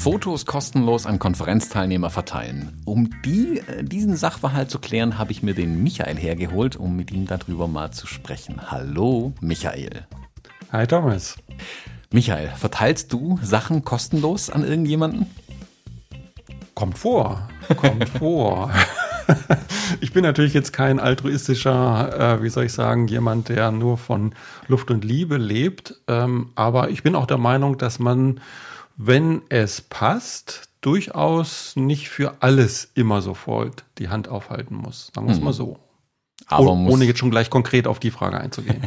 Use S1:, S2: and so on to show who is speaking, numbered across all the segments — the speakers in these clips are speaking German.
S1: Fotos kostenlos an Konferenzteilnehmer verteilen. Um die, äh, diesen Sachverhalt zu klären, habe ich mir den Michael hergeholt, um mit ihm darüber mal zu sprechen. Hallo, Michael.
S2: Hi, Thomas.
S1: Michael, verteilst du Sachen kostenlos an irgendjemanden?
S2: Kommt vor, kommt vor. ich bin natürlich jetzt kein altruistischer, äh, wie soll ich sagen, jemand, der nur von Luft und Liebe lebt. Ähm, aber ich bin auch der Meinung, dass man, wenn es passt, durchaus nicht für alles immer sofort die Hand aufhalten muss. Sagen wir es hm. mal so. Aber oh, ohne jetzt schon gleich konkret auf die Frage einzugehen.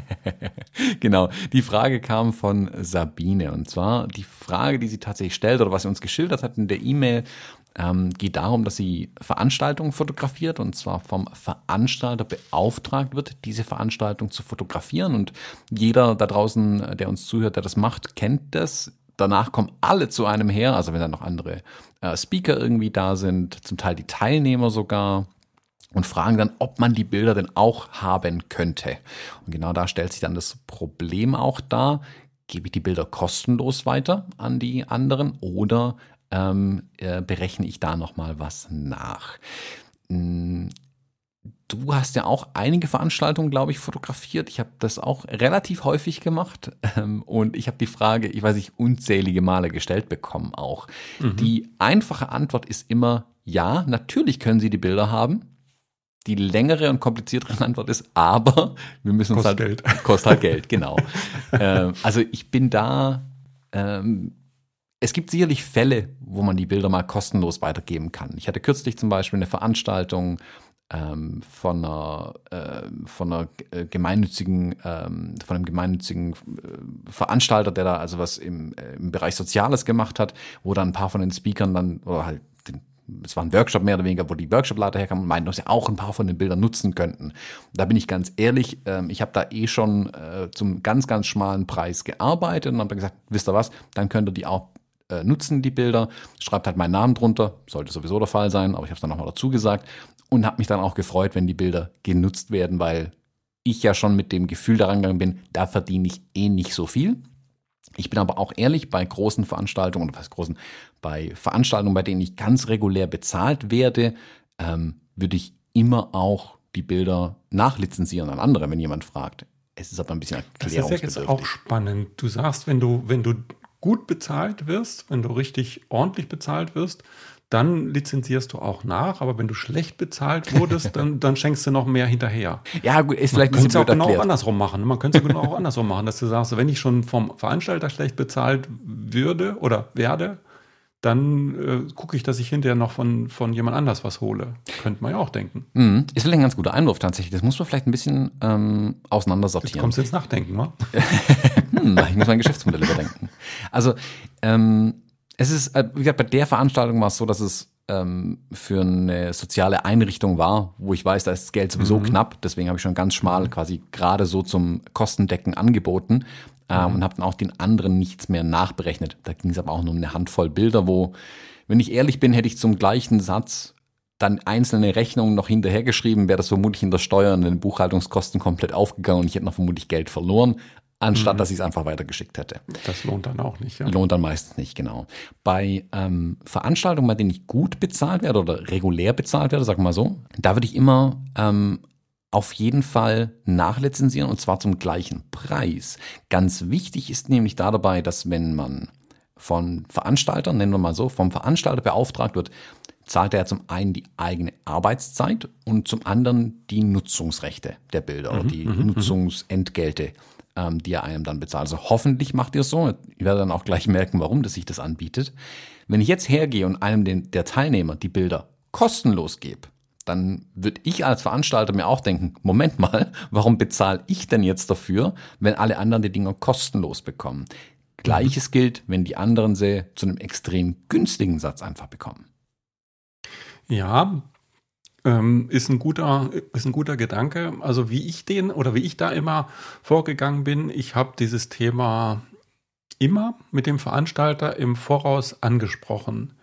S1: genau. Die Frage kam von Sabine. Und zwar die Frage, die sie tatsächlich stellt oder was sie uns geschildert hat in der E-Mail, ähm, geht darum, dass sie Veranstaltungen fotografiert und zwar vom Veranstalter beauftragt wird, diese Veranstaltung zu fotografieren. Und jeder da draußen, der uns zuhört, der das macht, kennt das. Danach kommen alle zu einem her, also wenn dann noch andere äh, Speaker irgendwie da sind, zum Teil die Teilnehmer sogar und fragen dann, ob man die Bilder denn auch haben könnte. Und genau da stellt sich dann das Problem auch dar. Gebe ich die Bilder kostenlos weiter an die anderen oder ähm, äh, berechne ich da nochmal was nach. Du hast ja auch einige Veranstaltungen, glaube ich, fotografiert. Ich habe das auch relativ häufig gemacht ähm, und ich habe die Frage, ich weiß nicht, unzählige Male gestellt bekommen auch. Mhm. Die einfache Antwort ist immer ja, natürlich können Sie die Bilder haben. Die längere und kompliziertere Antwort ist aber, wir müssen
S2: uns
S1: halt,
S2: Geld.
S1: kostet halt Geld, genau. ähm, also ich bin da ähm, es gibt sicherlich Fälle, wo man die Bilder mal kostenlos weitergeben kann. Ich hatte kürzlich zum Beispiel eine Veranstaltung ähm, von einer, äh, von einer gemeinnützigen, ähm, von einem gemeinnützigen äh, Veranstalter, der da also was im, äh, im Bereich Soziales gemacht hat, wo dann ein paar von den Speakern dann, oder halt den, es war ein Workshop mehr oder weniger, wo die Workshopleiter herkamen und meinten, dass sie auch ein paar von den Bildern nutzen könnten. Da bin ich ganz ehrlich, ähm, ich habe da eh schon äh, zum ganz, ganz schmalen Preis gearbeitet und habe gesagt, wisst ihr was, dann könnt ihr die auch nutzen die Bilder, schreibt halt meinen Namen drunter, sollte sowieso der Fall sein, aber ich habe es dann nochmal dazu gesagt und habe mich dann auch gefreut, wenn die Bilder genutzt werden, weil ich ja schon mit dem Gefühl daran gegangen bin, da verdiene ich eh nicht so viel. Ich bin aber auch ehrlich, bei großen Veranstaltungen oder was großen, bei Veranstaltungen, bei denen ich ganz regulär bezahlt werde, ähm, würde ich immer auch die Bilder nachlizenzieren an andere, wenn jemand fragt. Es ist aber ein bisschen erklärungsbedürftig.
S2: Das ist ja jetzt auch spannend. Du sagst, wenn du, wenn du gut bezahlt wirst, wenn du richtig ordentlich bezahlt wirst, dann lizenzierst du auch nach. Aber wenn du schlecht bezahlt wurdest, dann, dann schenkst du noch mehr hinterher.
S1: Ja, gut, ist vielleicht
S2: Man könnte es auch genau andersrum machen. Man könnte es genau auch andersrum machen, dass du sagst, wenn ich schon vom Veranstalter schlecht bezahlt würde oder werde, dann äh, gucke ich, dass ich hinterher noch von, von jemand anders was hole. Könnte man ja auch denken.
S1: Mhm. Ist vielleicht ein ganz guter Einwurf tatsächlich. Das muss man vielleicht ein bisschen ähm, auseinandersortieren. Jetzt
S2: kommst du ins Nachdenken, wa?
S1: hm, ich muss mein Geschäftsmodell überdenken. Also, ähm, es ist, äh, wie gesagt, bei der Veranstaltung war es so, dass es ähm, für eine soziale Einrichtung war, wo ich weiß, da ist das Geld sowieso mhm. knapp. Deswegen habe ich schon ganz schmal quasi gerade so zum Kostendecken angeboten ähm, mhm. und habe dann auch den anderen nichts mehr nachberechnet. Da ging es aber auch nur um eine Handvoll Bilder, wo, wenn ich ehrlich bin, hätte ich zum gleichen Satz dann einzelne Rechnungen noch hinterhergeschrieben, wäre das vermutlich in der Steuer und in den Buchhaltungskosten komplett aufgegangen und ich hätte noch vermutlich Geld verloren, anstatt mhm. dass ich es einfach weitergeschickt hätte.
S2: Das lohnt dann auch nicht.
S1: Ja. Lohnt dann meistens nicht, genau. Bei ähm, Veranstaltungen, bei denen ich gut bezahlt werde oder regulär bezahlt werde, sag mal so, da würde ich immer ähm, auf jeden Fall nachlizenzieren und zwar zum gleichen Preis. Ganz wichtig ist nämlich da dabei, dass wenn man von Veranstaltern, nennen wir mal so, vom Veranstalter beauftragt wird, zahlt er zum einen die eigene Arbeitszeit und zum anderen die Nutzungsrechte der Bilder mhm, oder die mhm, mhm, Nutzungsentgelte, ähm, die er einem dann bezahlt. Also hoffentlich macht ihr es so. Ich werde dann auch gleich merken, warum das sich das anbietet. Wenn ich jetzt hergehe und einem den, der Teilnehmer die Bilder kostenlos gebe, dann würde ich als Veranstalter mir auch denken, Moment mal, warum bezahle ich denn jetzt dafür, wenn alle anderen die Dinger kostenlos bekommen? Gleiches gilt, wenn die anderen sie zu einem extrem günstigen Satz einfach bekommen.
S2: Ja, ähm, ist, ein guter, ist ein guter Gedanke. Also wie ich den oder wie ich da immer vorgegangen bin, ich habe dieses Thema immer mit dem Veranstalter im Voraus angesprochen.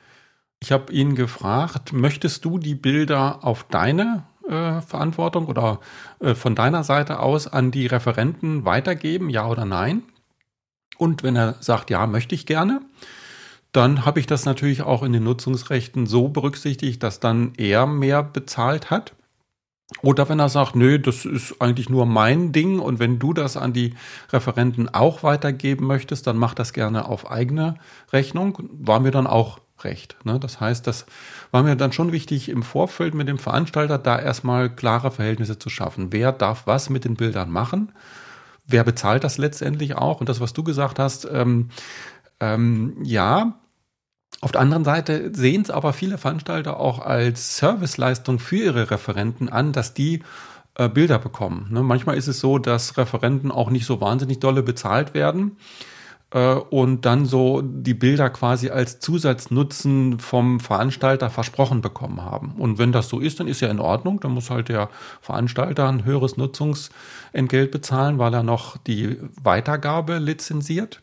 S2: Ich habe ihn gefragt, möchtest du die Bilder auf deine äh, Verantwortung oder äh, von deiner Seite aus an die Referenten weitergeben, ja oder nein? Und wenn er sagt, ja, möchte ich gerne, dann habe ich das natürlich auch in den Nutzungsrechten so berücksichtigt, dass dann er mehr bezahlt hat. Oder wenn er sagt, nö, das ist eigentlich nur mein Ding und wenn du das an die Referenten auch weitergeben möchtest, dann mach das gerne auf eigene Rechnung. War mir dann auch recht. Ne? Das heißt, das war mir dann schon wichtig, im Vorfeld mit dem Veranstalter da erstmal klare Verhältnisse zu schaffen. Wer darf was mit den Bildern machen? Wer bezahlt das letztendlich auch? Und das, was du gesagt hast, ähm, ähm, ja, auf der anderen Seite sehen es aber viele Veranstalter auch als Serviceleistung für ihre Referenten an, dass die äh, Bilder bekommen. Ne? Manchmal ist es so, dass Referenten auch nicht so wahnsinnig dolle bezahlt werden äh, und dann so die Bilder quasi als Zusatznutzen vom Veranstalter versprochen bekommen haben. Und wenn das so ist, dann ist ja in Ordnung. Dann muss halt der Veranstalter ein höheres Nutzungsentgelt bezahlen, weil er noch die Weitergabe lizenziert.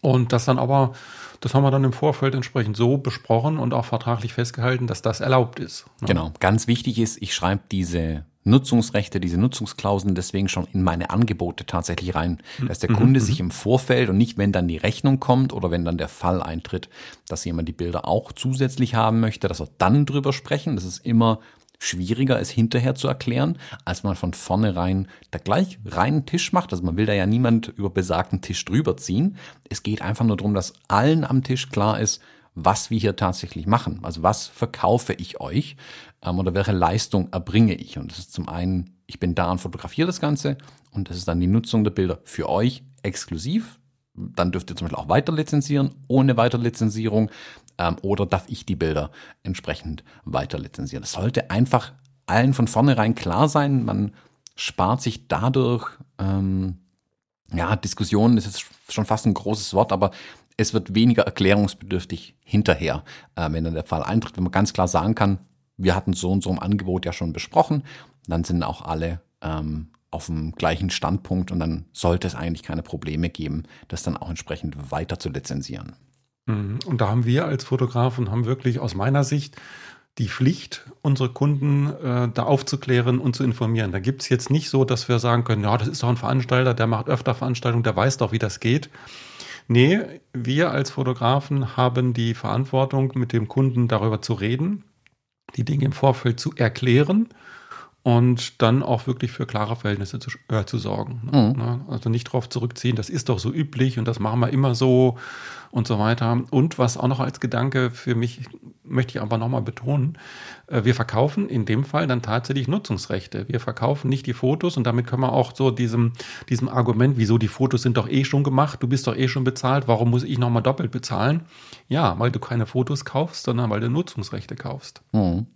S2: Und das dann aber, das haben wir dann im Vorfeld entsprechend so besprochen und auch vertraglich festgehalten, dass das erlaubt ist.
S1: Ne? Genau. Ganz wichtig ist, ich schreibe diese Nutzungsrechte, diese Nutzungsklauseln deswegen schon in meine Angebote tatsächlich rein, dass der mhm, Kunde mhm. sich im Vorfeld und nicht, wenn dann die Rechnung kommt oder wenn dann der Fall eintritt, dass jemand die Bilder auch zusätzlich haben möchte, dass wir dann drüber sprechen. Das ist immer schwieriger, es hinterher zu erklären, als man von vornherein da gleich reinen Tisch macht. Also man will da ja niemand über besagten Tisch drüber ziehen. Es geht einfach nur darum, dass allen am Tisch klar ist, was wir hier tatsächlich machen. Also was verkaufe ich euch ähm, oder welche Leistung erbringe ich. Und das ist zum einen, ich bin da und fotografiere das Ganze und das ist dann die Nutzung der Bilder für euch exklusiv. Dann dürft ihr zum Beispiel auch weiter lizenzieren, ohne Weiterlizenzierung ähm, oder darf ich die Bilder entsprechend weiter lizenzieren. Das sollte einfach allen von vornherein klar sein. Man spart sich dadurch, ähm, ja, Diskussionen ist jetzt schon fast ein großes Wort, aber es wird weniger erklärungsbedürftig hinterher, äh, wenn dann der Fall eintritt, wenn man ganz klar sagen kann, wir hatten so und so im Angebot ja schon besprochen, dann sind auch alle ähm, auf dem gleichen Standpunkt und dann sollte es eigentlich keine Probleme geben, das dann auch entsprechend weiter zu lizenzieren.
S2: Mhm. Und da haben wir als Fotografen haben wirklich aus meiner Sicht die Pflicht, unsere Kunden äh, da aufzuklären und zu informieren. Da gibt es jetzt nicht so, dass wir sagen können, ja, das ist doch ein Veranstalter, der macht öfter Veranstaltungen, der weiß doch, wie das geht. Nee, wir als Fotografen haben die Verantwortung, mit dem Kunden darüber zu reden, die Dinge im Vorfeld zu erklären und dann auch wirklich für klare Verhältnisse zu, äh, zu sorgen. Ne? Mhm. Also nicht darauf zurückziehen, das ist doch so üblich und das machen wir immer so und so weiter. Und was auch noch als Gedanke für mich, möchte ich aber nochmal betonen, äh, wir verkaufen in dem Fall dann tatsächlich Nutzungsrechte. Wir verkaufen nicht die Fotos und damit können wir auch so diesem, diesem Argument, wieso die Fotos sind doch eh schon gemacht, du bist doch eh schon bezahlt, warum muss ich nochmal doppelt bezahlen? Ja, weil du keine Fotos kaufst, sondern weil du Nutzungsrechte kaufst.
S1: Mhm.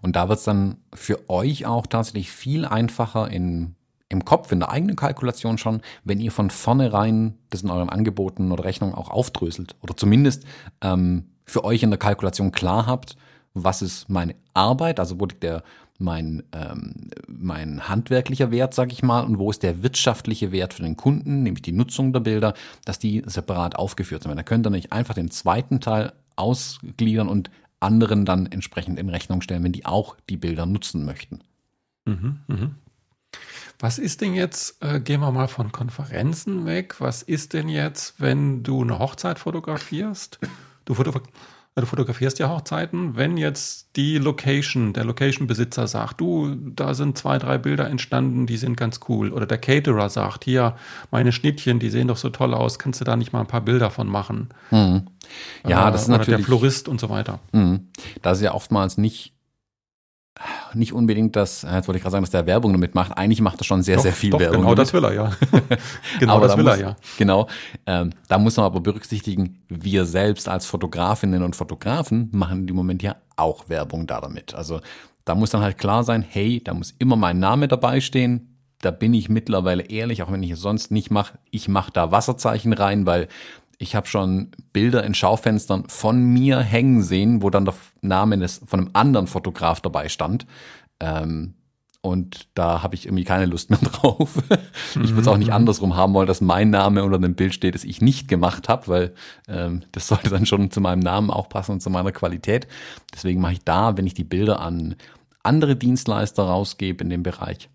S1: Und da wird es dann für euch auch tatsächlich viel einfacher in, im Kopf, in der eigenen Kalkulation schon, wenn ihr von vornherein das in euren Angeboten oder Rechnungen auch aufdröselt. Oder zumindest ähm, für euch in der Kalkulation klar habt, was ist meine Arbeit, also wo liegt der mein, ähm, mein handwerklicher Wert, sage ich mal, und wo ist der wirtschaftliche Wert für den Kunden, nämlich die Nutzung der Bilder, dass die separat aufgeführt sind. Da könnt ihr nicht einfach den zweiten Teil ausgliedern und anderen dann entsprechend in Rechnung stellen, wenn die auch die Bilder nutzen möchten.
S2: Mhm, mh. Was ist denn jetzt, äh, gehen wir mal von Konferenzen weg, was ist denn jetzt, wenn du eine Hochzeit fotografierst? Du, fotograf du fotografierst ja Hochzeiten, wenn jetzt die Location, der Location-Besitzer sagt, du, da sind zwei, drei Bilder entstanden, die sind ganz cool. Oder der Caterer sagt, hier, meine Schnittchen, die sehen doch so toll aus, kannst du da nicht mal ein paar Bilder von machen?
S1: Mhm. Ja, das ist natürlich.
S2: Der Florist und so weiter.
S1: Mhm. Das ist ja oftmals nicht nicht unbedingt das, jetzt wollte ich gerade sagen, dass der Werbung damit macht. Eigentlich macht er schon sehr,
S2: doch,
S1: sehr viel
S2: doch,
S1: Werbung.
S2: Genau, damit. das will er, ja.
S1: genau, das da will muss, er, ja. Genau. Ähm, da muss man aber berücksichtigen, wir selbst als Fotografinnen und Fotografen machen im Moment ja auch Werbung da damit. Also da muss dann halt klar sein, hey, da muss immer mein Name dabei stehen. Da bin ich mittlerweile ehrlich, auch wenn ich es sonst nicht mache. Ich mache da Wasserzeichen rein, weil ich habe schon Bilder in Schaufenstern von mir hängen sehen, wo dann der Name des, von einem anderen Fotograf dabei stand. Ähm, und da habe ich irgendwie keine Lust mehr drauf. ich würde es auch nicht mhm. andersrum haben wollen, dass mein Name unter dem Bild steht, das ich nicht gemacht habe, weil ähm, das sollte dann schon zu meinem Namen auch passen und zu meiner Qualität. Deswegen mache ich da, wenn ich die Bilder an andere Dienstleister rausgebe in dem Bereich,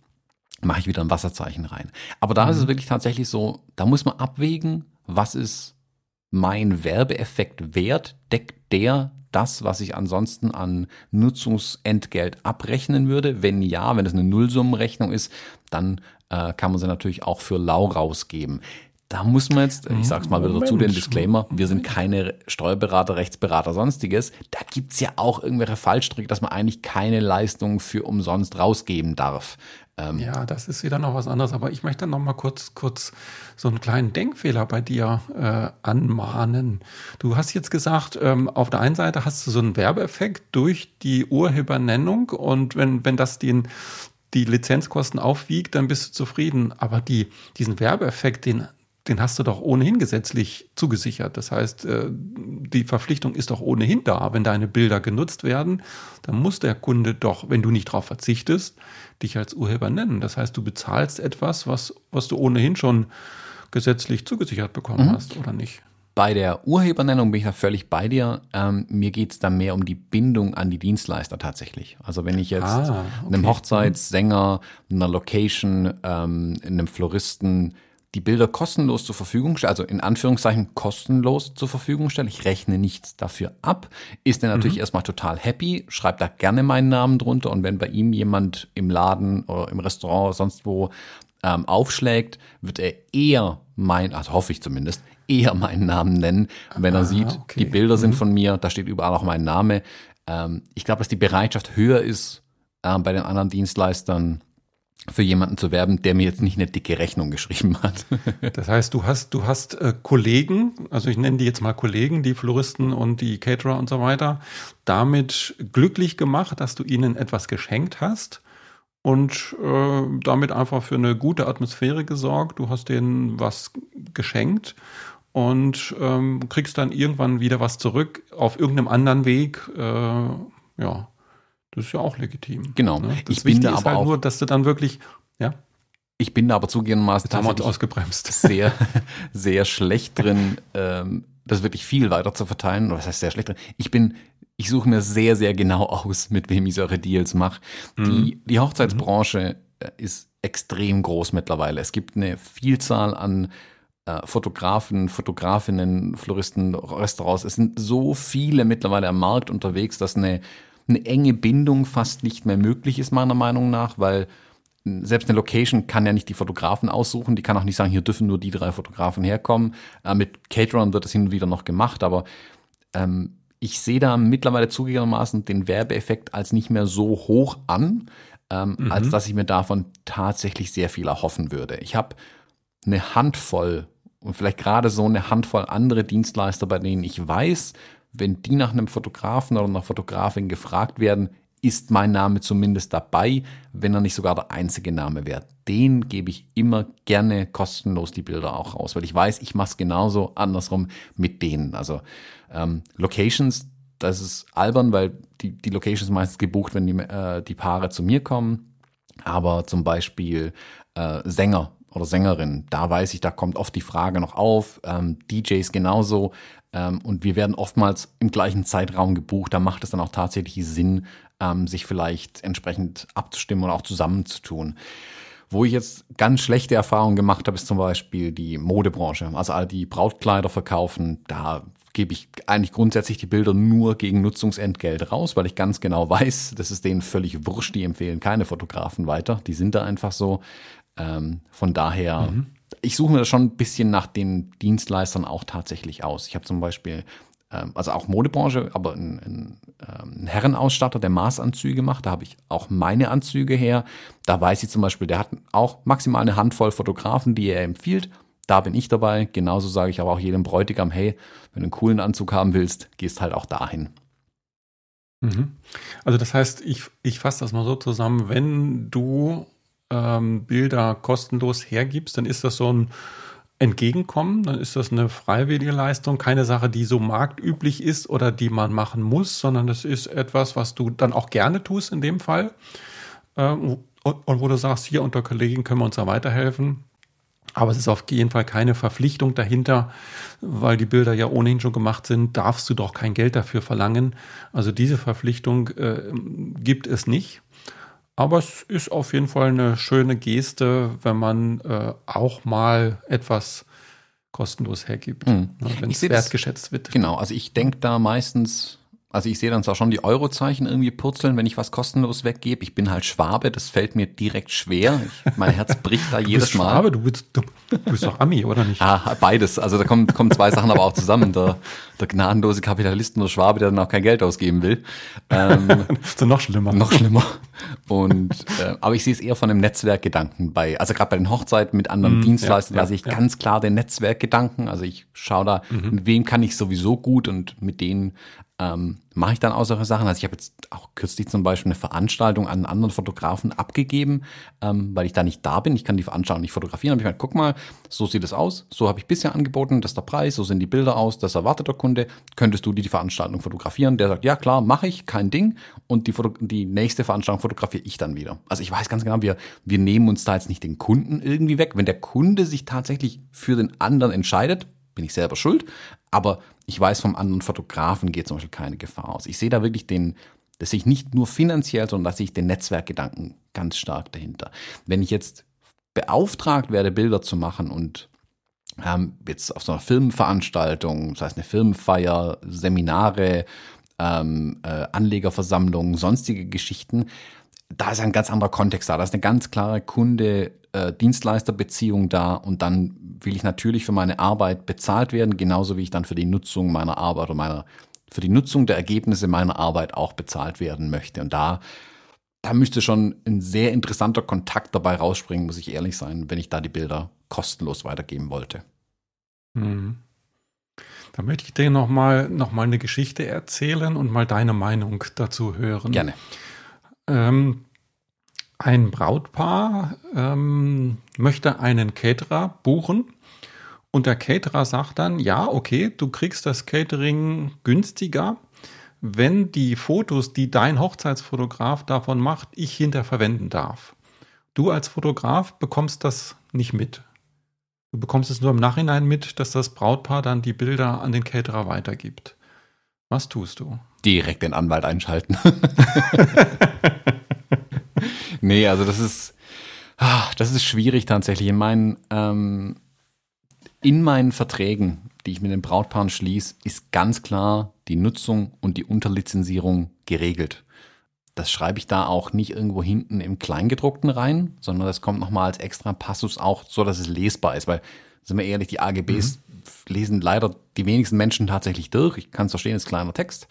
S1: mache ich wieder ein Wasserzeichen rein. Aber da mhm. ist es mhm. wirklich tatsächlich so, da muss man abwägen, was ist mein Werbeeffekt-Wert, deckt der das, was ich ansonsten an Nutzungsentgelt abrechnen würde? Wenn ja, wenn es eine Nullsummenrechnung ist, dann äh, kann man sie natürlich auch für lau rausgeben. Da muss man jetzt, ich sag's mal wieder Moment. dazu, den Disclaimer, wir sind keine Steuerberater, Rechtsberater, sonstiges. Da gibt's ja auch irgendwelche Fallstricke, dass man eigentlich keine Leistung für umsonst rausgeben darf.
S2: Ähm ja, das ist wieder noch was anderes, aber ich möchte noch mal kurz, kurz so einen kleinen Denkfehler bei dir äh, anmahnen. Du hast jetzt gesagt, ähm, auf der einen Seite hast du so einen Werbeeffekt durch die Urhebernennung und wenn, wenn das den, die Lizenzkosten aufwiegt, dann bist du zufrieden. Aber die, diesen Werbeeffekt, den den hast du doch ohnehin gesetzlich zugesichert. Das heißt, äh, die Verpflichtung ist doch ohnehin da. Wenn deine Bilder genutzt werden, dann muss der Kunde doch, wenn du nicht darauf verzichtest, dich als Urheber nennen. Das heißt, du bezahlst etwas, was, was du ohnehin schon gesetzlich zugesichert bekommen mhm. hast, oder nicht?
S1: Bei der Urhebernennung bin ich da völlig bei dir. Ähm, mir geht es da mehr um die Bindung an die Dienstleister tatsächlich. Also wenn ich jetzt ah, okay. einem Hochzeitssänger, einer Location, ähm, einem Floristen die Bilder kostenlos zur Verfügung stelle, also in Anführungszeichen kostenlos zur Verfügung stelle. Ich rechne nichts dafür ab. Ist er natürlich mhm. erstmal total happy, schreibt da gerne meinen Namen drunter und wenn bei ihm jemand im Laden oder im Restaurant oder sonst wo ähm, aufschlägt, wird er eher mein, also hoffe ich zumindest, eher meinen Namen nennen. wenn er ah, sieht, okay. die Bilder mhm. sind von mir, da steht überall auch mein Name. Ähm, ich glaube, dass die Bereitschaft höher ist äh, bei den anderen Dienstleistern, für jemanden zu werben, der mir jetzt nicht eine dicke Rechnung geschrieben hat.
S2: das heißt, du hast, du hast äh, Kollegen, also ich nenne die jetzt mal Kollegen, die Floristen und die Caterer und so weiter, damit glücklich gemacht, dass du ihnen etwas geschenkt hast und äh, damit einfach für eine gute Atmosphäre gesorgt. Du hast denen was geschenkt und ähm, kriegst dann irgendwann wieder was zurück auf irgendeinem anderen Weg. Äh, ja, das ist ja auch legitim.
S1: Genau.
S2: Ne? Das ich Wichtige ist halt nur, dass du dann wirklich, ja.
S1: Ich bin da aber zugegebenermaßen
S2: ausgebremst.
S1: sehr, sehr schlecht drin, ähm, das wirklich viel weiter zu verteilen. Was heißt sehr schlecht drin? Ich bin, ich suche mir sehr, sehr genau aus, mit wem ich solche Deals mache. Mhm. Die, die Hochzeitsbranche mhm. ist extrem groß mittlerweile. Es gibt eine Vielzahl an äh, Fotografen, Fotografinnen, Floristen, Restaurants. Es sind so viele mittlerweile am Markt unterwegs, dass eine eine enge Bindung fast nicht mehr möglich ist, meiner Meinung nach, weil selbst eine Location kann ja nicht die Fotografen aussuchen, die kann auch nicht sagen, hier dürfen nur die drei Fotografen herkommen. Äh, mit Caterern wird das hin und wieder noch gemacht, aber ähm, ich sehe da mittlerweile zugegebenermaßen den Werbeeffekt als nicht mehr so hoch an, ähm, mhm. als dass ich mir davon tatsächlich sehr viel erhoffen würde. Ich habe eine Handvoll und vielleicht gerade so eine Handvoll andere Dienstleister, bei denen ich weiß, wenn die nach einem Fotografen oder einer Fotografin gefragt werden, ist mein Name zumindest dabei, wenn er nicht sogar der einzige Name wäre. Den gebe ich immer gerne kostenlos die Bilder auch raus, weil ich weiß, ich mache es genauso andersrum mit denen. Also ähm, Locations, das ist albern, weil die, die Locations meistens gebucht, wenn die, äh, die Paare zu mir kommen. Aber zum Beispiel äh, Sänger oder Sängerin, da weiß ich, da kommt oft die Frage noch auf. Ähm, DJs genauso. Ähm, und wir werden oftmals im gleichen Zeitraum gebucht. Da macht es dann auch tatsächlich Sinn, ähm, sich vielleicht entsprechend abzustimmen und auch zusammenzutun. Wo ich jetzt ganz schlechte Erfahrungen gemacht habe, ist zum Beispiel die Modebranche. Also all die Brautkleider verkaufen, da gebe ich eigentlich grundsätzlich die Bilder nur gegen Nutzungsentgelt raus, weil ich ganz genau weiß, das ist denen völlig wurscht. Die empfehlen keine Fotografen weiter. Die sind da einfach so. Ähm, von daher mhm ich suche mir das schon ein bisschen nach den Dienstleistern auch tatsächlich aus. Ich habe zum Beispiel, ähm, also auch Modebranche, aber einen, ähm, Herrenausstatter, der Maßanzüge macht. Da habe ich auch meine Anzüge her. Da weiß ich zum Beispiel, der hat auch maximal eine Handvoll Fotografen, die er empfiehlt. Da bin ich dabei. Genauso sage ich aber auch jedem Bräutigam, hey, wenn du einen coolen Anzug haben willst, gehst halt auch dahin.
S2: Mhm. Also das heißt, ich, ich fasse das mal so zusammen, wenn du ähm, Bilder kostenlos hergibst, dann ist das so ein Entgegenkommen, dann ist das eine freiwillige Leistung, keine Sache, die so marktüblich ist oder die man machen muss, sondern das ist etwas, was du dann auch gerne tust in dem Fall. Ähm, und wo du sagst, hier unter Kollegen können wir uns da weiterhelfen. Aber es ist auf jeden Fall keine Verpflichtung dahinter, weil die Bilder ja ohnehin schon gemacht sind, darfst du doch kein Geld dafür verlangen. Also diese Verpflichtung äh, gibt es nicht. Aber es ist auf jeden Fall eine schöne Geste, wenn man äh, auch mal etwas kostenlos hergibt, mhm.
S1: Ne,
S2: wenn es wertgeschätzt wird.
S1: Genau, also ich denke da meistens also ich sehe dann zwar schon die Eurozeichen irgendwie purzeln, wenn ich was kostenlos weggebe. Ich bin halt Schwabe, das fällt mir direkt schwer. Ich, mein Herz bricht da
S2: du
S1: jedes
S2: bist Mal. Schwabe, du bist, du, bist doch Ami, oder nicht?
S1: Ah, beides. Also da kommen, kommen zwei Sachen aber auch zusammen. Der, der gnadenlose Kapitalist und der Schwabe, der dann auch kein Geld ausgeben will.
S2: Ähm, so noch schlimmer.
S1: Noch schlimmer. Und äh, aber ich sehe es eher von dem Netzwerkgedanken bei, also gerade bei den Hochzeiten mit anderen mm, Dienstleistern, ja, da sehe ich ja. ganz klar den Netzwerkgedanken. Also ich schaue da, mhm. mit wem kann ich sowieso gut und mit denen ähm, mache ich dann auch solche Sachen. Also ich habe jetzt auch kürzlich zum Beispiel eine Veranstaltung an einen anderen Fotografen abgegeben, ähm, weil ich da nicht da bin. Ich kann die Veranstaltung nicht fotografieren. Habe ich gesagt, guck mal, so sieht es aus. So habe ich bisher angeboten, das ist der Preis, so sehen die Bilder aus, das erwartet der Kunde. Könntest du dir die Veranstaltung fotografieren? Der sagt, ja klar, mache ich, kein Ding. Und die, die nächste Veranstaltung fotografiere ich dann wieder. Also ich weiß ganz genau, wir, wir nehmen uns da jetzt nicht den Kunden irgendwie weg. Wenn der Kunde sich tatsächlich für den anderen entscheidet, bin ich selber schuld. Aber ich weiß, vom anderen Fotografen geht zum Beispiel keine Gefahr aus. Ich sehe da wirklich den, das sehe ich nicht nur finanziell, sondern da sehe ich den Netzwerkgedanken ganz stark dahinter. Wenn ich jetzt beauftragt werde, Bilder zu machen und ähm, jetzt auf so einer Filmveranstaltung, das heißt eine Filmfeier, Seminare, ähm, äh, Anlegerversammlungen, sonstige Geschichten, da ist ein ganz anderer Kontext da. Da ist eine ganz klare Kunde-Dienstleister-Beziehung da und dann will ich natürlich für meine Arbeit bezahlt werden, genauso wie ich dann für die Nutzung meiner Arbeit oder meiner, für die Nutzung der Ergebnisse meiner Arbeit auch bezahlt werden möchte. Und da, da müsste schon ein sehr interessanter Kontakt dabei rausspringen, muss ich ehrlich sein, wenn ich da die Bilder kostenlos weitergeben wollte.
S2: Mhm. Da möchte ich dir nochmal noch mal eine Geschichte erzählen und mal deine Meinung dazu hören.
S1: Gerne.
S2: Ähm, ein Brautpaar ähm, möchte einen Caterer buchen und der Caterer sagt dann, ja, okay, du kriegst das Catering günstiger, wenn die Fotos, die dein Hochzeitsfotograf davon macht, ich hinter verwenden darf. Du als Fotograf bekommst das nicht mit. Du bekommst es nur im Nachhinein mit, dass das Brautpaar dann die Bilder an den Caterer weitergibt. Was tust du?
S1: Direkt den Anwalt einschalten. nee, also das ist, ah, das ist schwierig tatsächlich. In meinen, ähm, in meinen Verträgen, die ich mit den Brautpaaren schließe, ist ganz klar die Nutzung und die Unterlizenzierung geregelt. Das schreibe ich da auch nicht irgendwo hinten im Kleingedruckten rein, sondern das kommt nochmal als extra Passus auch so, dass es lesbar ist, weil, sind wir ehrlich, die AGBs mhm. lesen leider die wenigsten Menschen tatsächlich durch. Ich kann es verstehen, ist kleiner Text.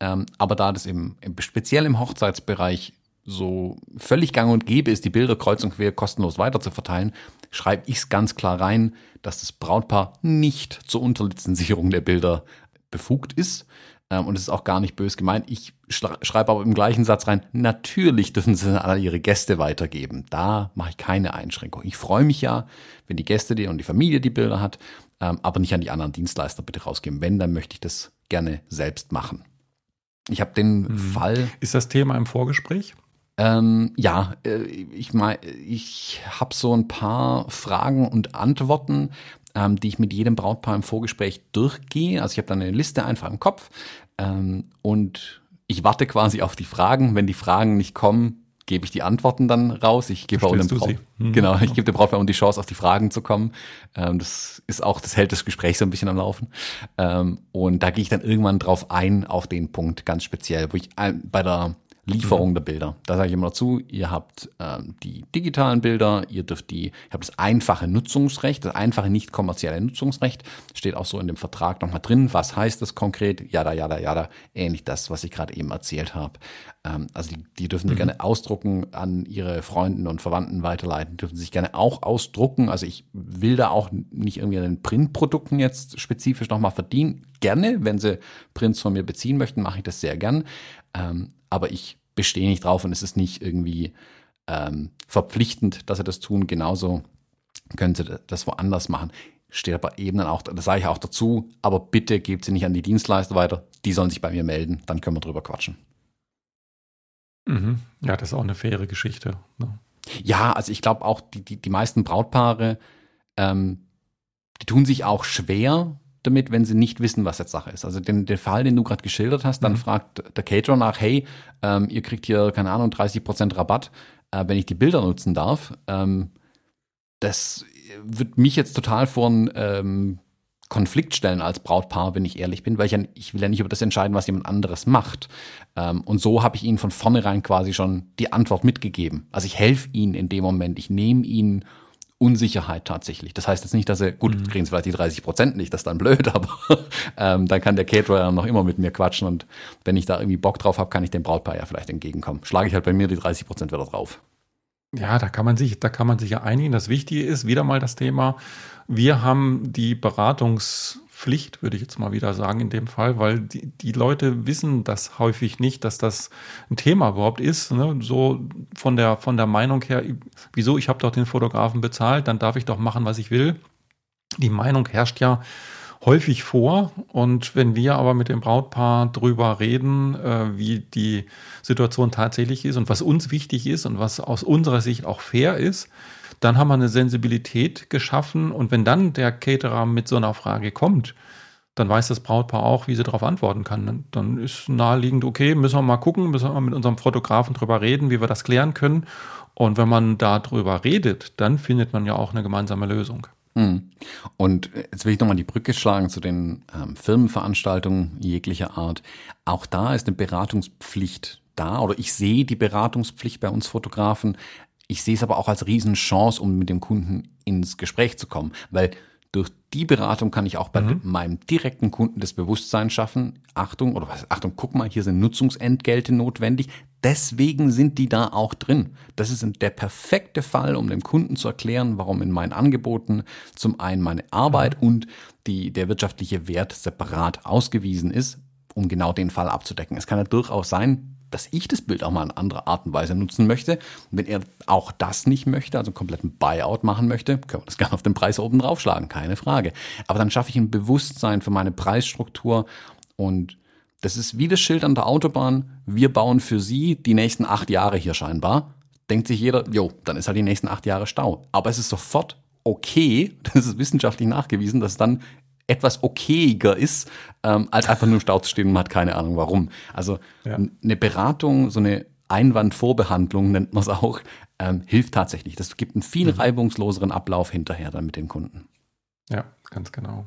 S1: Ähm, aber da das im, im, speziell im Hochzeitsbereich so völlig gang und gäbe ist, die Bilder kreuz und quer kostenlos weiter zu verteilen, schreibe ich es ganz klar rein, dass das Brautpaar nicht zur Unterlizenzierung der Bilder befugt ist. Ähm, und es ist auch gar nicht bös gemeint. Ich schreibe aber im gleichen Satz rein, natürlich dürfen sie an ihre Gäste weitergeben. Da mache ich keine Einschränkung. Ich freue mich ja, wenn die Gäste die und die Familie die Bilder hat, ähm, aber nicht an die anderen Dienstleister bitte rausgeben. Wenn, dann möchte ich das gerne selbst machen. Ich habe den mhm. Fall.
S2: Ist das Thema im Vorgespräch?
S1: Ähm, ja, äh, ich meine, ich habe so ein paar Fragen und Antworten, ähm, die ich mit jedem Brautpaar im Vorgespräch durchgehe. Also ich habe dann eine Liste einfach im Kopf ähm, und ich warte quasi auf die Fragen. Wenn die Fragen nicht kommen, gebe ich die Antworten dann raus. Ich gebe auch dem Braut, hm. genau, ich gebe dem Brautpaar die Chance, auf die Fragen zu kommen. Ähm, das ist auch, das hält das Gespräch so ein bisschen am Laufen. Ähm, und da gehe ich dann irgendwann drauf ein auf den Punkt ganz speziell, wo ich bei der Lieferung mhm. der Bilder. Da sage ich immer dazu, ihr habt ähm, die digitalen Bilder, ihr dürft die, ihr habt das einfache Nutzungsrecht, das einfache nicht kommerzielle Nutzungsrecht, steht auch so in dem Vertrag nochmal drin. Was heißt das konkret? Jada, jada, jada, ähnlich das, was ich gerade eben erzählt habe. Ähm, also die, die dürfen mhm. Sie gerne ausdrucken, an ihre Freunden und Verwandten weiterleiten, dürfen sich gerne auch ausdrucken. Also ich will da auch nicht irgendwie an den Printprodukten jetzt spezifisch nochmal verdienen. Gerne, wenn Sie Prints von mir beziehen möchten, mache ich das sehr gern. Ähm, aber ich bestehe nicht drauf und es ist nicht irgendwie ähm, verpflichtend, dass sie das tun. Genauso können sie das woanders machen. Steht aber eben dann auch, das sage ich auch dazu, aber bitte gebt sie nicht an die Dienstleister weiter, die sollen sich bei mir melden, dann können wir drüber quatschen.
S2: Mhm. Ja, das ist auch eine faire Geschichte. Ne?
S1: Ja, also ich glaube auch, die, die, die meisten Brautpaare, ähm, die tun sich auch schwer, damit, wenn sie nicht wissen, was jetzt Sache ist. Also den, den Fall, den du gerade geschildert hast, dann mhm. fragt der Caterer nach, hey, ähm, ihr kriegt hier, keine Ahnung, 30% Rabatt, äh, wenn ich die Bilder nutzen darf. Ähm, das wird mich jetzt total vor ein, ähm, Konfliktstellen als Brautpaar, wenn ich ehrlich bin, weil ich, ja, ich will ja nicht über das entscheiden, was jemand anderes macht. Ähm, und so habe ich ihnen von vornherein quasi schon die Antwort mitgegeben. Also ich helfe ihnen in dem Moment, ich nehme ihnen Unsicherheit tatsächlich. Das heißt jetzt nicht, dass sie, gut, mhm. kriegen sie vielleicht die 30 Prozent nicht, das ist dann blöd, aber ähm, dann kann der Caterer noch immer mit mir quatschen und wenn ich da irgendwie Bock drauf habe, kann ich dem Brautpaar ja vielleicht entgegenkommen. Schlage ich halt bei mir die 30 Prozent wieder drauf.
S2: Ja, da kann man sich, da kann man sich ja einigen. Das Wichtige ist wieder mal das Thema, wir haben die Beratungspflicht, würde ich jetzt mal wieder sagen, in dem Fall, weil die, die Leute wissen das häufig nicht, dass das ein Thema überhaupt ist. Ne? So von der, von der Meinung her, wieso, ich habe doch den Fotografen bezahlt, dann darf ich doch machen, was ich will. Die Meinung herrscht ja häufig vor. Und wenn wir aber mit dem Brautpaar drüber reden, äh, wie die Situation tatsächlich ist und was uns wichtig ist und was aus unserer Sicht auch fair ist, dann haben wir eine Sensibilität geschaffen. Und wenn dann der Caterer mit so einer Frage kommt, dann weiß das Brautpaar auch, wie sie darauf antworten kann. Dann ist naheliegend, okay, müssen wir mal gucken, müssen wir mal mit unserem Fotografen drüber reden, wie wir das klären können. Und wenn man darüber redet, dann findet man ja auch eine gemeinsame Lösung.
S1: Hm. Und jetzt will ich nochmal die Brücke schlagen zu den ähm, Firmenveranstaltungen jeglicher Art. Auch da ist eine Beratungspflicht da oder ich sehe die Beratungspflicht bei uns Fotografen. Ich sehe es aber auch als Riesenchance, um mit dem Kunden ins Gespräch zu kommen, weil die Beratung kann ich auch bei mhm. meinem direkten Kunden das Bewusstsein schaffen. Achtung, oder was, Achtung, guck mal, hier sind Nutzungsentgelte notwendig. Deswegen sind die da auch drin. Das ist der perfekte Fall, um dem Kunden zu erklären, warum in meinen Angeboten zum einen meine Arbeit mhm. und die, der wirtschaftliche Wert separat ausgewiesen ist, um genau den Fall abzudecken. Es kann ja durchaus sein, dass ich das Bild auch mal in anderer Art und Weise nutzen möchte. wenn er auch das nicht möchte, also einen kompletten Buyout machen möchte, können wir das gerne auf den Preis oben draufschlagen, keine Frage. Aber dann schaffe ich ein Bewusstsein für meine Preisstruktur und das ist wie das Schild an der Autobahn. Wir bauen für Sie die nächsten acht Jahre hier scheinbar. Denkt sich jeder, jo, dann ist halt die nächsten acht Jahre Stau. Aber es ist sofort okay, das ist wissenschaftlich nachgewiesen, dass dann etwas okayiger ist, ähm, als einfach nur im Stau zu stehen und man hat keine Ahnung warum. Also ja. eine Beratung, so eine Einwandvorbehandlung nennt man es auch, ähm, hilft tatsächlich. Das gibt einen viel mhm. reibungsloseren Ablauf hinterher dann mit den Kunden.
S2: Ja, ganz genau.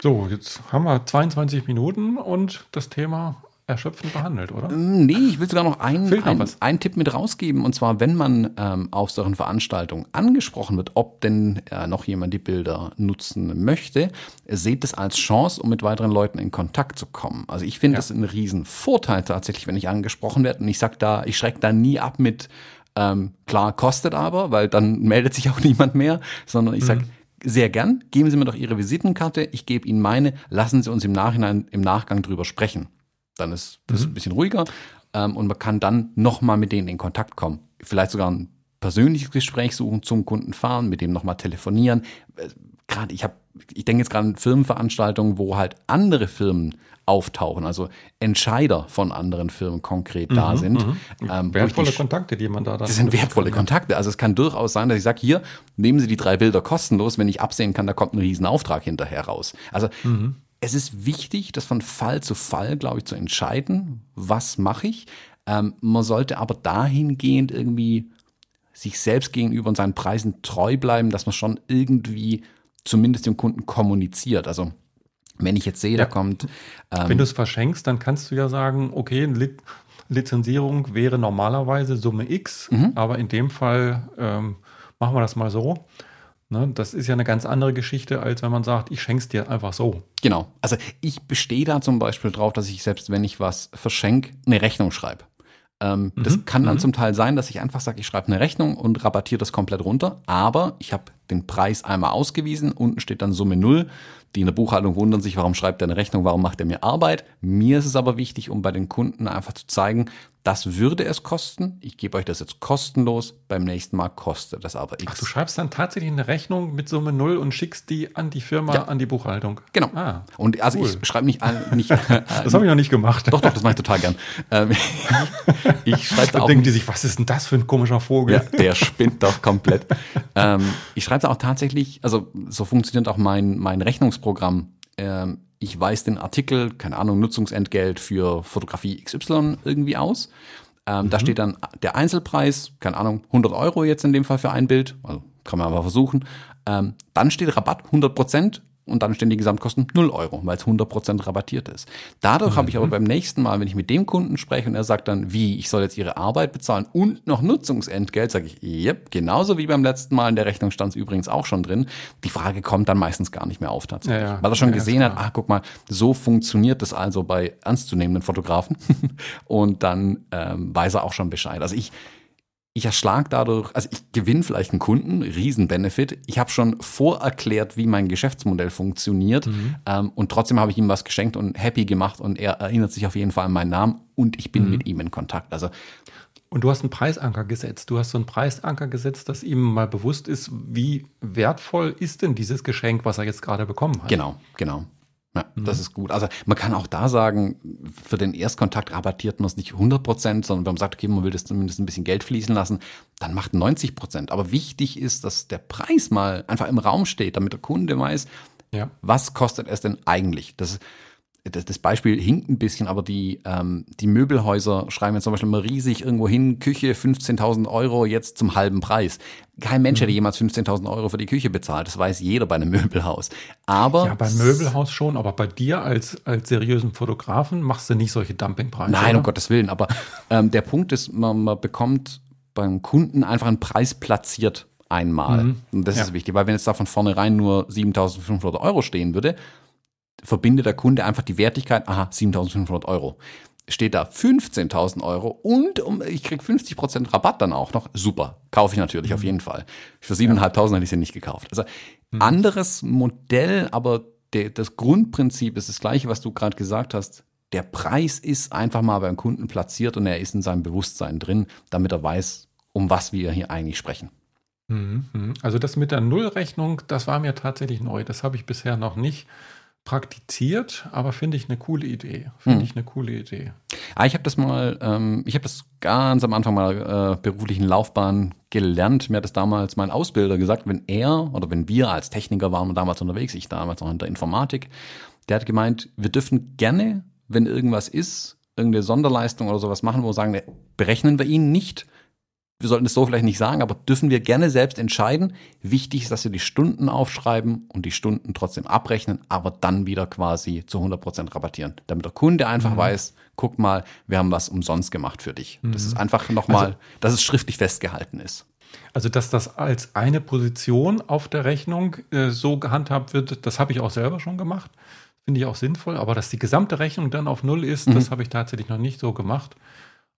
S2: So, jetzt haben wir 22 Minuten und das Thema erschöpfend behandelt, oder?
S1: Ähm, nee, ich will sogar noch einen, einen, einen Tipp mit rausgeben. Und zwar, wenn man ähm, auf solchen Veranstaltungen angesprochen wird, ob denn äh, noch jemand die Bilder nutzen möchte, seht es als Chance, um mit weiteren Leuten in Kontakt zu kommen. Also ich finde ja. das ein Riesenvorteil tatsächlich, wenn ich angesprochen werde. Und ich sag da, ich schrecke da nie ab mit, ähm, klar, kostet aber, weil dann meldet sich auch niemand mehr, sondern ich sag, mhm sehr gern. Geben Sie mir doch Ihre Visitenkarte, ich gebe Ihnen meine, lassen Sie uns im Nachhinein, im Nachgang drüber sprechen. Dann ist das mhm. ein bisschen ruhiger ähm, und man kann dann nochmal mit denen in Kontakt kommen. Vielleicht sogar ein persönliches Gespräch suchen, zum Kunden fahren, mit dem nochmal telefonieren. Äh, gerade ich habe, ich denke jetzt gerade an Firmenveranstaltungen, wo halt andere Firmen auftauchen, also Entscheider von anderen Firmen konkret mhm, da sind. Mhm.
S2: Ähm, wertvolle die, Kontakte, die man da
S1: Das sind wertvolle kann, Kontakte. Also es kann durchaus sein, dass ich sage, hier, nehmen Sie die drei Bilder kostenlos, wenn ich absehen kann, da kommt ein Riesenauftrag hinterher raus. Also mhm es ist wichtig, das von Fall zu Fall, glaube ich, zu entscheiden, was mache ich. Ähm, man sollte aber dahingehend irgendwie sich selbst gegenüber und seinen Preisen treu bleiben, dass man schon irgendwie zumindest dem Kunden kommuniziert. Also wenn ich jetzt sehe, ja. da kommt.
S2: Ähm, wenn du es verschenkst, dann kannst du ja sagen, okay, Lizenzierung wäre normalerweise Summe X, mhm. aber in dem Fall ähm, machen wir das mal so. Ne, das ist ja eine ganz andere Geschichte, als wenn man sagt, ich schenke es dir einfach so.
S1: Genau. Also ich bestehe da zum Beispiel drauf, dass ich selbst, wenn ich was verschenke, eine Rechnung schreibe. Ähm, mhm. Das kann dann mhm. zum Teil sein, dass ich einfach sage, ich schreibe eine Rechnung und rabattiere das komplett runter, aber ich habe den Preis einmal ausgewiesen, unten steht dann Summe null. Die in der Buchhaltung wundern sich, warum schreibt er eine Rechnung, warum macht er mir Arbeit. Mir ist es aber wichtig, um bei den Kunden einfach zu zeigen, das würde es kosten. Ich gebe euch das jetzt kostenlos. Beim nächsten Mal kostet das aber
S2: X. Ach, du schreibst dann tatsächlich eine Rechnung mit Summe Null und schickst die an die Firma, ja. an die Buchhaltung.
S1: Genau. Ah, und also cool. ich schreibe nicht an. Nicht,
S2: das habe ich noch nicht gemacht.
S1: Doch, doch, das mache ich total gern. Ähm,
S2: ich schreibe da auch. denken die sich, was ist denn das für ein komischer Vogel?
S1: Ja, der spinnt doch komplett. ähm, ich schreibe da auch tatsächlich, also so funktioniert auch mein, mein Rechnungsprogramm. Ähm, ich weise den Artikel, keine Ahnung, Nutzungsentgelt für Fotografie XY irgendwie aus. Ähm, mhm. Da steht dann der Einzelpreis, keine Ahnung, 100 Euro jetzt in dem Fall für ein Bild, also kann man aber versuchen. Ähm, dann steht Rabatt 100 Prozent und dann stehen die Gesamtkosten 0 Euro, weil es 100% rabattiert ist. Dadurch mhm. habe ich aber beim nächsten Mal, wenn ich mit dem Kunden spreche und er sagt dann, wie, ich soll jetzt ihre Arbeit bezahlen und noch Nutzungsentgelt, sage ich, yep, genauso wie beim letzten Mal in der Rechnung stand es übrigens auch schon drin. Die Frage kommt dann meistens gar nicht mehr auf tatsächlich, ja, ja. weil er schon ja, gesehen hat, ah, guck mal, so funktioniert das also bei ernstzunehmenden Fotografen und dann ähm, weiß er auch schon Bescheid. Also ich ich erschlag dadurch, also ich gewinne vielleicht einen Kunden, Riesen-Benefit. Ich habe schon vorerklärt, wie mein Geschäftsmodell funktioniert mhm. ähm, und trotzdem habe ich ihm was geschenkt und happy gemacht und er erinnert sich auf jeden Fall an meinen Namen und ich bin mhm. mit ihm in Kontakt. Also
S2: und du hast einen Preisanker gesetzt. Du hast so einen Preisanker gesetzt, dass ihm mal bewusst ist, wie wertvoll ist denn dieses Geschenk, was er jetzt gerade bekommen hat.
S1: Genau, genau. Ja, mhm. das ist gut. Also man kann auch da sagen, für den Erstkontakt rabattiert man es nicht 100 Prozent, sondern wenn man sagt, okay, man will das zumindest ein bisschen Geld fließen lassen, dann macht 90 Prozent. Aber wichtig ist, dass der Preis mal einfach im Raum steht, damit der Kunde weiß, ja. was kostet es denn eigentlich. Das ist das, das Beispiel hinkt ein bisschen, aber die, ähm, die Möbelhäuser schreiben jetzt zum Beispiel mal riesig irgendwo hin, Küche 15.000 Euro jetzt zum halben Preis. Kein Mensch hätte mhm. jemals 15.000 Euro für die Küche bezahlt. Das weiß jeder bei einem Möbelhaus. Aber
S2: ja, beim Möbelhaus schon, aber bei dir als, als seriösen Fotografen machst du nicht solche Dumpingpreise.
S1: Nein, oder? um Gottes Willen. Aber ähm, der Punkt ist, man, man bekommt beim Kunden einfach einen Preis platziert einmal. Mhm. Und das ja. ist wichtig, weil wenn jetzt da von vornherein nur 7.500 Euro stehen würde, verbindet der Kunde einfach die Wertigkeit, aha, 7.500 Euro. Steht da 15.000 Euro und um, ich krieg 50% Rabatt dann auch noch. Super, kaufe ich natürlich mhm. auf jeden Fall. Für 7.500 ja. hätte ich sie nicht gekauft. Also mhm. anderes Modell, aber der, das Grundprinzip ist das gleiche, was du gerade gesagt hast. Der Preis ist einfach mal beim Kunden platziert und er ist in seinem Bewusstsein drin, damit er weiß, um was wir hier eigentlich sprechen.
S2: Mhm, mhm. Also das mit der Nullrechnung, das war mir tatsächlich neu. Das habe ich bisher noch nicht praktiziert, aber finde ich eine coole Idee. Finde hm. ich eine coole Idee.
S1: Ah, ich habe das mal, ähm, ich habe das ganz am Anfang mal äh, beruflichen Laufbahn gelernt. Mir hat das damals mein Ausbilder gesagt, wenn er oder wenn wir als Techniker waren damals unterwegs, ich damals noch in der Informatik, der hat gemeint, wir dürfen gerne, wenn irgendwas ist, irgendeine Sonderleistung oder sowas machen, wo wir sagen, berechnen wir ihn nicht, wir sollten es so vielleicht nicht sagen, aber dürfen wir gerne selbst entscheiden. Wichtig ist, dass wir die Stunden aufschreiben und die Stunden trotzdem abrechnen, aber dann wieder quasi zu 100 Prozent rabattieren, damit der Kunde einfach mhm. weiß, guck mal, wir haben was umsonst gemacht für dich. Mhm. Das ist einfach nochmal, also, dass es schriftlich festgehalten ist.
S2: Also, dass das als eine Position auf der Rechnung äh, so gehandhabt wird, das habe ich auch selber schon gemacht. Finde ich auch sinnvoll. Aber dass die gesamte Rechnung dann auf Null ist, mhm. das habe ich tatsächlich noch nicht so gemacht.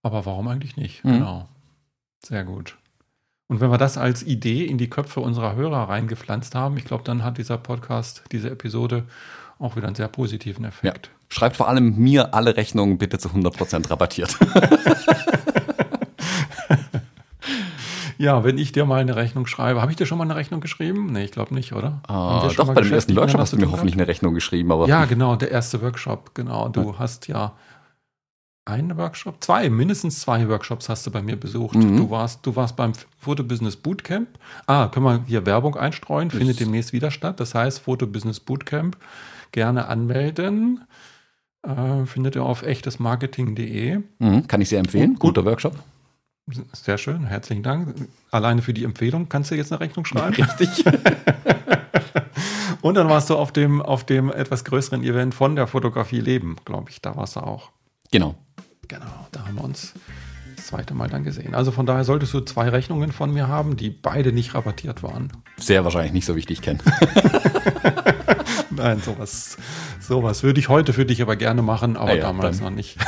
S2: Aber warum eigentlich nicht? Mhm. Genau. Sehr gut. Und wenn wir das als Idee in die Köpfe unserer Hörer reingepflanzt haben, ich glaube, dann hat dieser Podcast, diese Episode auch wieder einen sehr positiven Effekt. Ja.
S1: Schreibt vor allem mir alle Rechnungen bitte zu 100% rabattiert.
S2: ja, wenn ich dir mal eine Rechnung schreibe, habe ich dir schon mal eine Rechnung geschrieben? Nee, ich glaube nicht, oder?
S1: Ah, doch, bei dem ersten Workshop hast du mir hoffentlich eine Rechnung geschrieben. Aber
S2: ja, genau, der erste Workshop, genau. Du ja. hast ja einen Workshop, zwei, mindestens zwei Workshops hast du bei mir besucht. Mhm. Du warst, du warst beim Fotobusiness Bootcamp. Ah, können wir hier Werbung einstreuen? Findet ist demnächst wieder statt. Das heißt, Fotobusiness Bootcamp gerne anmelden. Äh, findet ihr auf echtesmarketing.de.
S1: Mhm, kann ich sehr empfehlen. Gut, Guter Workshop.
S2: Sehr schön, herzlichen Dank. Alleine für die Empfehlung kannst du jetzt eine Rechnung schreiben.
S1: Richtig.
S2: Und dann warst du auf dem, auf dem etwas größeren Event von der Fotografie Leben, glaube ich. Da warst du auch.
S1: Genau.
S2: Genau, da haben wir uns das zweite Mal dann gesehen. Also von daher solltest du zwei Rechnungen von mir haben, die beide nicht rabattiert waren.
S1: Sehr wahrscheinlich nicht so wichtig kennen.
S2: Nein, sowas, sowas würde ich heute für dich aber gerne machen, aber ah ja, damals dann. noch nicht.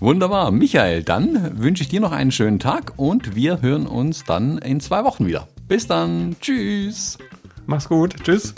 S1: Wunderbar. Michael, dann wünsche ich dir noch einen schönen Tag und wir hören uns dann in zwei Wochen wieder. Bis dann. Tschüss.
S2: Mach's gut. Tschüss.